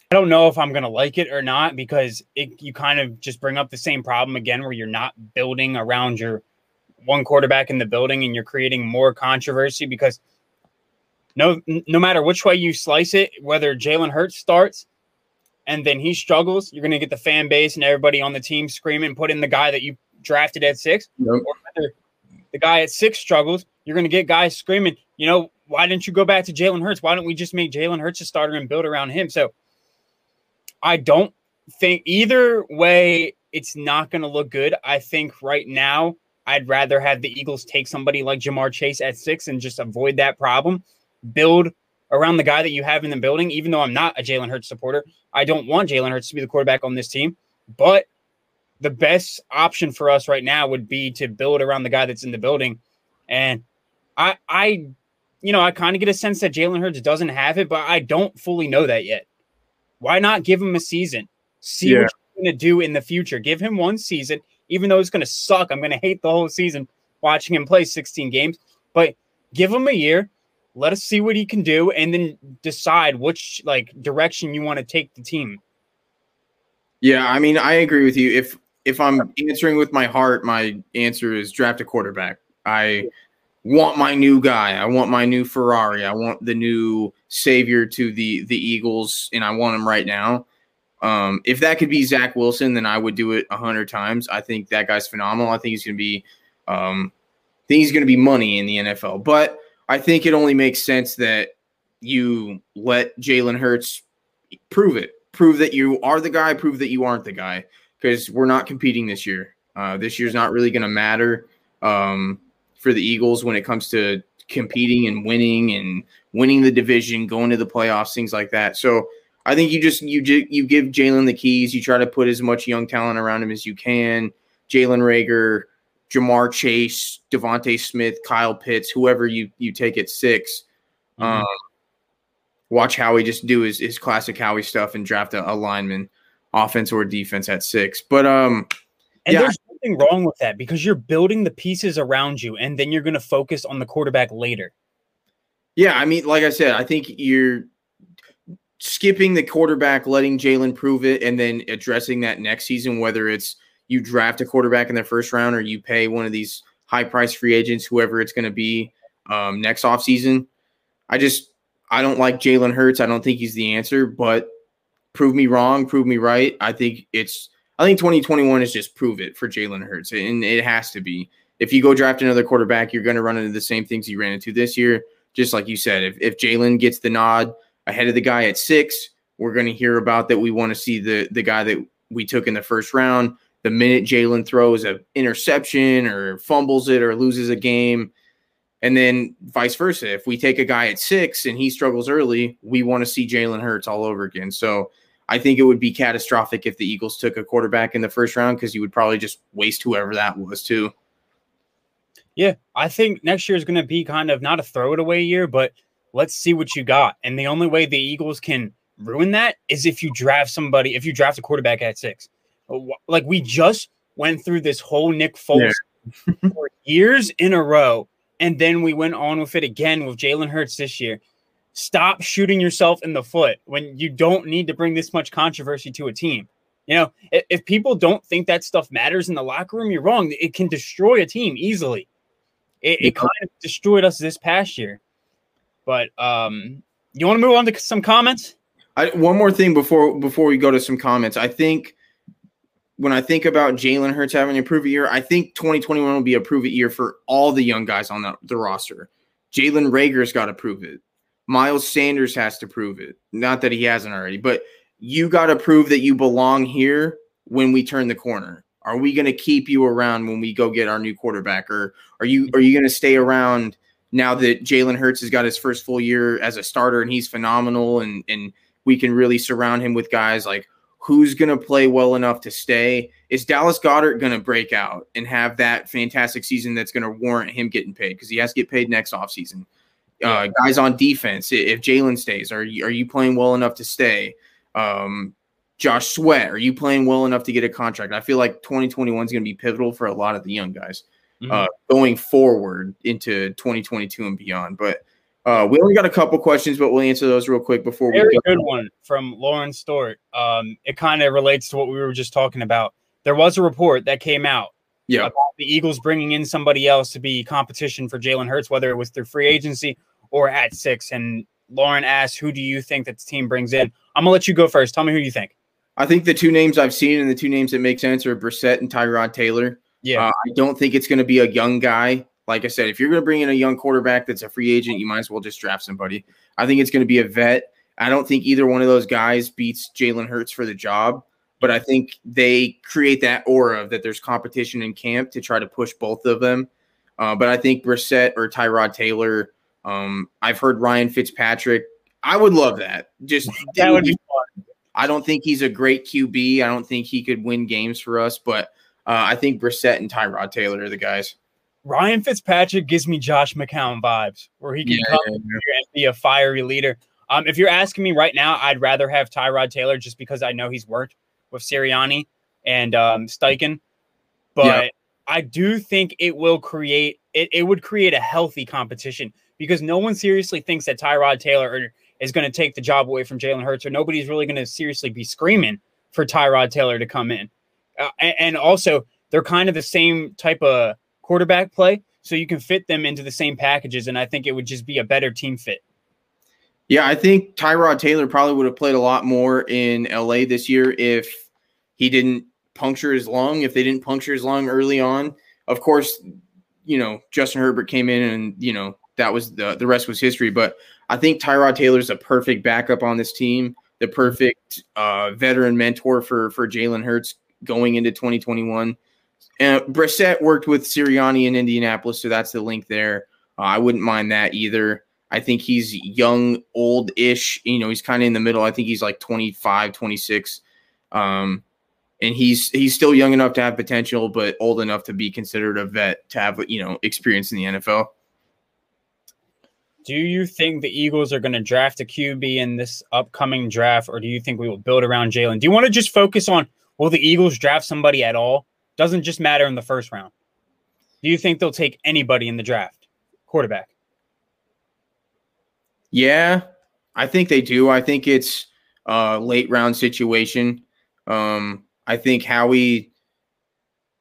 I don't know if I'm going to like it or not because it, you kind of just bring up the same problem again where you're not building around your one quarterback in the building and you're creating more controversy because no no matter which way you slice it, whether Jalen Hurts starts and then he struggles, you're going to get the fan base and everybody on the team screaming, put in the guy that you drafted at six. Or whether the guy at six struggles, you're going to get guys screaming, you know, why didn't you go back to Jalen Hurts? Why don't we just make Jalen Hurts a starter and build around him? So I don't think either way it's not going to look good. I think right now I'd rather have the Eagles take somebody like Ja'Marr Chase at six and just avoid that problem. Build around the guy that you have in the building. Even though I'm not a Jalen Hurts supporter, I don't want Jalen Hurts to be the quarterback on this team. But the best option for us right now would be to build around the guy that's in the building. And I, I, you know, I kind of get a sense that Jalen Hurts doesn't have it, but I don't fully know that yet. Why not give him a season? See yeah. what you're going to do in the future. Give him one season, even though it's going to suck. I'm going to hate the whole season watching him play 16 games, but give him a year. Let us see what he can do, and then decide which like direction you want to take the team. Yeah, I mean, I agree with you. If if I'm answering with my heart, my answer is draft a quarterback. I want my new guy. I want my new Ferrari. I want the new savior to the the Eagles, and I want him right now. Um, if that could be Zach Wilson, then I would do it a hundred times. I think that guy's phenomenal. I think he's going to be, um, I think he's going to be money in the NFL. But I think it only makes sense that you let Jalen Hurts prove it, prove that you are the guy, prove that you aren't the guy, because we're not competing this year. Uh, this year's not really going to matter um, for the Eagles when it comes to competing and winning and winning the division, going to the playoffs, things like that. So I think you just you you give Jalen the keys. You try to put as much young talent around him as you can. Jalen Reagor, Ja'Marr Chase, DeVonta Smith, Kyle Pitts, whoever you you take at 6 mm-hmm. Um, watch Howie just do his his classic Howie stuff and draft a, a lineman, offense or defense at six. But um, and yeah. there's nothing wrong with that because you're building the pieces around you, and then you're going to focus on the quarterback later. Yeah, I mean, like I said, I think you're skipping the quarterback, letting Jalen prove it, and then addressing that next season, whether it's you draft a quarterback in the first round or you pay one of these high price free agents, whoever it's going to be um, next offseason. I just, I don't like Jalen Hurts. I don't think he's the answer, but prove me wrong, prove me right. I think it's, I think 2021 is just prove it for Jalen Hurts, and it has to be. If you go draft another quarterback, you're going to run into the same things you ran into this year. Just like you said, if, if Jalen gets the nod ahead of the guy at six, we're going to hear about that. We want to see the the guy that we took in the first round. The minute Jalen throws an interception or fumbles it or loses a game, and then vice versa. If we take a guy at six and he struggles early, we want to see Jalen Hurts all over again. So I think it would be catastrophic if the Eagles took a quarterback in the first round because you would probably just waste whoever that was too. Yeah, I think next year is going to be kind of not a throw it away year, but let's see what you got. And the only way the Eagles can ruin that is if you draft somebody, if you draft a quarterback at six. Oh, like we just went through this whole Nick Foles yeah. for years in a row, and then we went on with it again with Jalen Hurts this year. Stop shooting yourself in the foot when you don't need to bring this much controversy to a team. You know, if, if people don't think that stuff matters in the locker room, you're wrong. It can destroy a team easily. It, it kind of destroyed us this past year. But um, you want to move on to some comments? I, one more thing before before we go to some comments. I think when I think about Jalen Hurts having a prove it year, I think 2021 will be a prove it year for all the young guys on the, the roster. Jalen Reagor's got to prove it. Miles Sanders has to prove it. Not that he hasn't already, but you got to prove that you belong here when we turn the corner. Are we going to keep you around when we go get our new quarterback, or are you are you going to stay around now that Jalen Hurts has got his first full year as a starter and he's phenomenal, and and we can really surround him with guys like who's going to play well enough to stay? Is Dallas Goedert going to break out and have that fantastic season that's going to warrant him getting paid because he has to get paid next offseason? Uh, guys on defense, if Jalen stays, are you, are you playing well enough to stay? Um, Josh Sweat, are you playing well enough to get a contract? I feel like 2021 is going to be pivotal for a lot of the young guys mm-hmm. uh, going forward into 2022 and beyond. But uh, we only got a couple questions, but we'll answer those real quick before Very we go. good one from Lauren Stort. Um, it kind of relates to what we were just talking about. There was a report that came out yeah. about the Eagles bringing in somebody else to be competition for Jalen Hurts, whether it was through free agency or at six. And Lauren asked, "Who do you think that the team brings in?" I'm gonna let you go first. Tell me who you think. I think the two names I've seen and the two names that make sense are Brissett and Tyrod Taylor. Yeah, uh, I don't think it's going to be a young guy. Like I said, if you're going to bring in a young quarterback that's a free agent, you might as well just draft somebody. I think it's going to be a vet. I don't think either one of those guys beats Jalen Hurts for the job, but I think they create that aura that there's competition in camp to try to push both of them. Uh, but I think Brissett or Tyrod Taylor. Um, I've heard Ryan Fitzpatrick. I would love that. Just that would be fun. I don't think he's a great QB. I don't think he could win games for us, but uh, I think Brissett and Tyrod Taylor are the guys. Ryan Fitzpatrick gives me Josh McCown vibes, where he can yeah, come yeah, yeah. and be a fiery leader. Um, if you're asking me right now, I'd rather have Tyrod Taylor just because I know he's worked with Sirianni and um, Steichen, but I do think it will create it. It would create a healthy competition because no one seriously thinks that Tyrod Taylor is going to take the job away from Jalen Hurts, or nobody's really going to seriously be screaming for Tyrod Taylor to come in. Uh, and, and, also, they're kind of the same type of quarterback play, so you can fit them into the same packages. And I think it would just be a better team fit. Yeah, I think Tyrod Taylor probably would have played a lot more in LA this year if he didn't puncture his lung, if they didn't puncture his lung early on. Of course, you know, Justin Herbert came in and, you know, that was the the rest was history. But I think Tyrod Taylor's a perfect backup on this team, the perfect uh, veteran mentor for for Jalen Hurts going into 2021. And Brissett worked with Sirianni in Indianapolis, so that's the link there. Uh, I wouldn't mind that either. I think he's young, old ish. You know, he's kind of in the middle. I think he's like 25, 26. Um, and he's he's still young enough to have potential, but old enough to be considered a vet to have you know experience in the NFL. Do you think the Eagles are going to draft a QB in this upcoming draft, or do you think we will build around Jalen? Do you want to just focus on will the Eagles draft somebody at all? Doesn't just matter in the first round. Do you think they'll take anybody in the draft? Quarterback. Yeah, I think they do. I think it's a late round situation. Um, I think Howie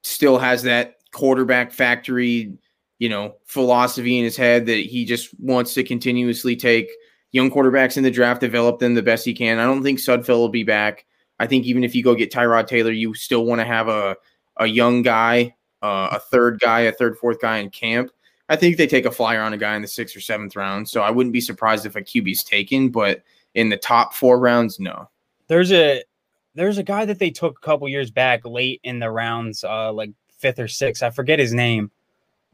still has that quarterback factory you know, philosophy in his head that he just wants to continuously take young quarterbacks in the draft, develop them the best he can. I don't think Sudfeld will be back. I think even if you go get Tyrod Taylor, you still want to have a a young guy, uh, a third guy, a third, fourth guy in camp. I think they take a flyer on a guy in the sixth or seventh round. So I wouldn't be surprised if a QB's taken, but in the top four rounds, no. There's a there's a guy that they took a couple years back late in the rounds, uh, like fifth or sixth. I forget his name.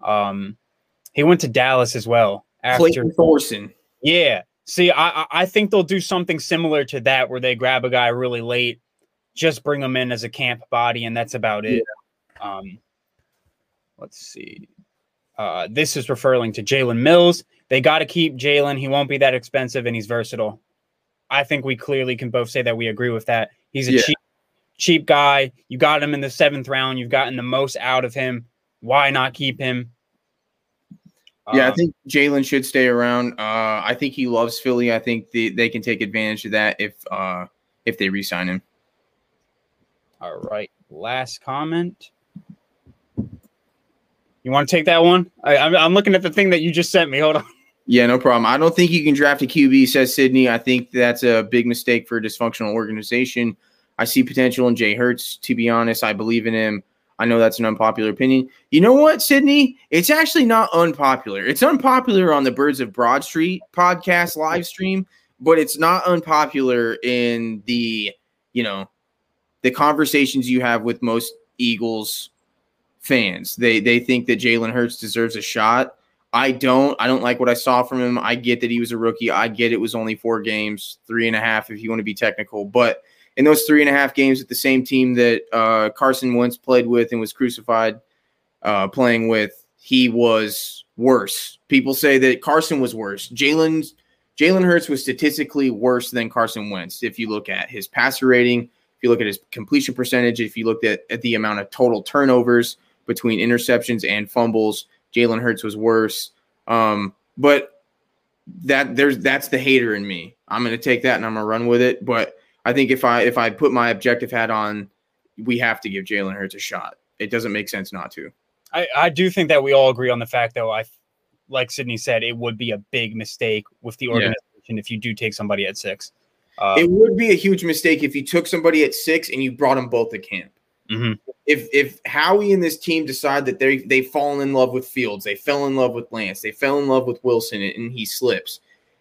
Um, he went to Dallas as well. After Clayton Thorson. Yeah. See, I I think they'll do something similar to that, where they grab a guy really late, just bring him in as a camp body, and that's about it. Yeah. Um, let's see. Uh, this is referring to Jalen Mills. They got to keep Jalen. He won't be that expensive, and he's versatile. I think we clearly can both say that we agree with that. He's a yeah. cheap, cheap guy. You got him in the seventh round. You've gotten the most out of him. Why not keep him? Yeah, um, I think Jalen should stay around. Uh, I think he loves Philly. I think they, they can take advantage of that if uh, if they re-sign him. All right. Last comment. You want to take that one? I, I'm, I'm looking at the thing that you just sent me. Hold on. Yeah, no problem. I don't think you can draft a QB, says Sydney. I think that's a big mistake for a dysfunctional organization. I see potential in Jay Hurts. To be honest, I believe in him. I know that's an unpopular opinion. You know what, Sydney? It's actually not unpopular. It's unpopular on the Birds of Broad Street podcast live stream, but it's not unpopular in the, you know, the conversations you have with most Eagles fans. They they think that Jalen Hurts deserves a shot. I don't. I don't like what I saw from him. I get that he was a rookie. I get it was only four games, three and a half if you want to be technical. But in those three and a half games with the same team that uh, Carson Wentz played with and was crucified uh, playing with, he was worse. People say that Carson was worse. Jalen's Jalen Hurts was statistically worse than Carson Wentz. If you look at his passer rating, if you look at his completion percentage, if you looked at, at the amount of total turnovers between interceptions and fumbles, Jalen Hurts was worse. Um, but that there's that's the hater in me. I'm gonna take that and I'm gonna run with it. But I think if I if I put my objective hat on, we have to give Jalen Hurts a shot. It doesn't make sense not to. I, I do think that we all agree on the fact, though. I like Sydney said, it would be a big mistake with the organization yeah. if you do take somebody at six. Uh, it would be a huge mistake if you took somebody at six and you brought them both to camp. Mm-hmm. If if Howie and this team decide that they they've fallen in love with Fields, they fell in love with Lance, they fell in love with Wilson, and he slips,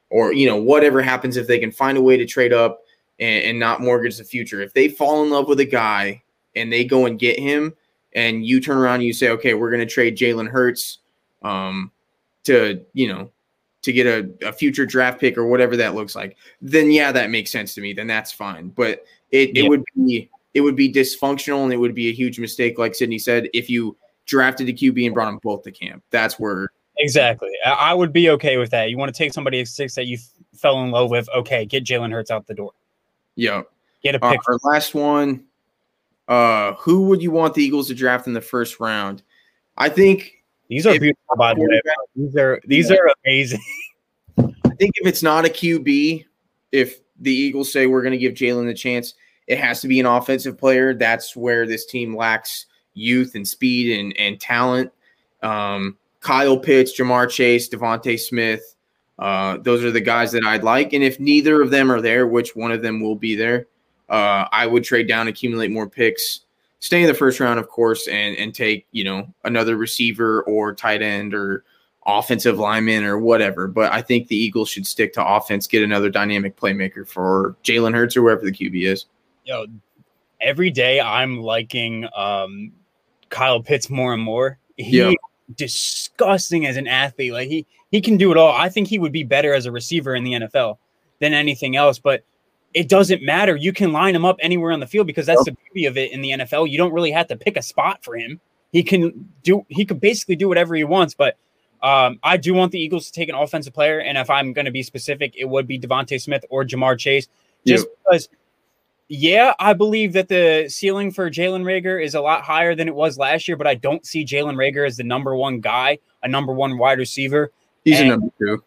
or you know whatever happens if they can find a way to trade up and, and not mortgage the future. If they fall in love with a guy and they go and get him, and you turn around and you say, okay, we're going to trade Jalen Hurts, um, to you know to get a, a future draft pick or whatever that looks like, then yeah, that makes sense to me. Then that's fine. But it, yeah. it would be it would be dysfunctional and it would be a huge mistake, like Sydney said, if you drafted a QB and brought them both to camp. That's where exactly. I would be okay with that. You want to take somebody at six that you f- fell in love with. Okay, get Jalen Hurts out the door. Yeah. Get a pick. Uh, our last one. Uh, who would you want the Eagles to draft in the first round? I think these are beautiful, by the way. These are these yeah. are amazing. I think if it's not a QB, if the Eagles say we're going to give Jalen the chance, it has to be an offensive player. That's where this team lacks youth and speed and, and talent. Um, Kyle Pitts, Ja'Marr Chase, DeVonta Smith. Uh, those are the guys that I'd like. And if neither of them are there, which one of them will be there, uh, I would trade down, accumulate more picks, stay in the first round, of course, and and take you know another receiver or tight end or offensive lineman or whatever. But I think the Eagles should stick to offense, get another dynamic playmaker for Jalen Hurts or wherever the QB is. Yo, every day I'm liking um, Kyle Pitts more and more. He yep. disgusting as an athlete. Like he he can do it all. I think he would be better as a receiver in the NFL than anything else. But it doesn't matter. You can line him up anywhere on the field because that's the beauty of it in the NFL. You don't really have to pick a spot for him. He can do he could basically do whatever he wants, but um, I do want the Eagles to take an offensive player, and if I'm going to be specific, it would be DeVonta Smith or Ja'Marr Chase, just yeah. because. Yeah, I believe that the ceiling for Jalen Reagor is a lot higher than it was last year, but I don't see Jalen Reagor as the number one guy, a number one wide receiver. He's and, a number two.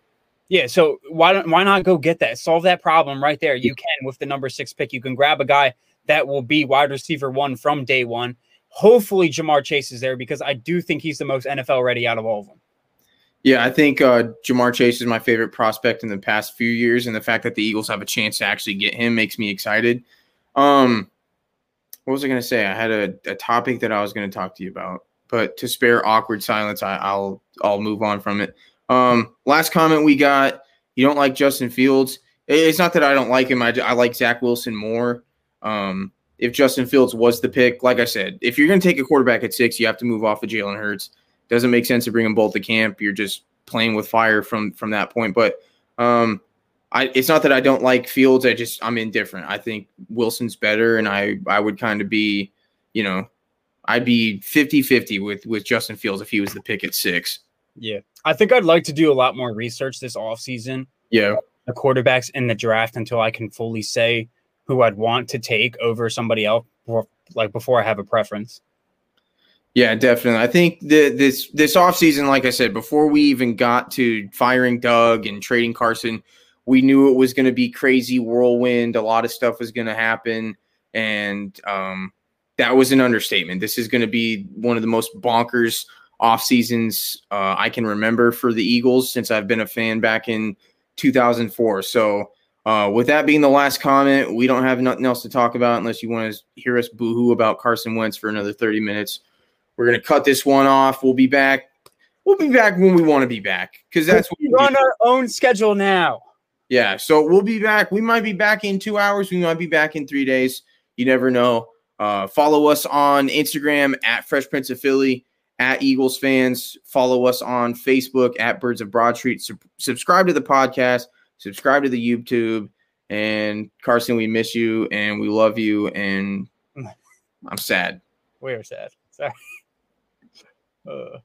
Yeah, so why don't why not go get that? Solve that problem right there. You can with the number six pick. You can grab a guy that will be wide receiver one from day one. Hopefully, Ja'Marr Chase is there because I do think he's the most NFL ready out of all of them. Yeah, I think uh, Ja'Marr Chase is my favorite prospect in the past few years, and the fact that the Eagles have a chance to actually get him makes me excited. Um, what was I going to say? I had a, a topic that I was going to talk to you about, but to spare awkward silence, I, I'll I'll move on from it. Um, last comment we got: you don't like Justin Fields. It's not that I don't like him. I, I like Zach Wilson more. Um, if Justin Fields was the pick, like I said, if you're going to take a quarterback at six, you have to move off of Jalen Hurts. Doesn't make sense to bring them both to camp. You're just playing with fire from from that point. But um, I, it's not that I don't like Fields. I just I'm indifferent. I think Wilson's better, and I I would kind of be, you know, I'd be 50-50 with with Justin Fields if he was the pick at six. Yeah. I think I'd like to do a lot more research this offseason. Yeah. The quarterbacks in the draft until I can fully say who I'd want to take over somebody else, like before I have a preference. Yeah, definitely. I think the, this this offseason, like I said, before we even got to firing Doug and trading Carson, we knew it was going to be crazy whirlwind. A lot of stuff was going to happen, and um, that was an understatement. This is going to be one of the most bonkers off seasons uh, I can remember for the Eagles since I've been a fan back in 2004. So, uh, with that being the last comment, we don't have nothing else to talk about unless you want to hear us boohoo about Carson Wentz for another 30 minutes. We're gonna cut this one off. We'll be back. We'll be back when we want to be back because that's what we run our own schedule now. Yeah, so we'll be back. We might be back in two hours. We might be back in three days. You never know. Uh, follow us on Instagram at Fresh Prince of Philly, at Eagles fans. Follow us on Facebook at Birds of Broad Street. Sub- subscribe to the podcast. Subscribe to the YouTube. And Carson, we miss you and we love you. And I'm sad. We are sad. Sorry. Uh.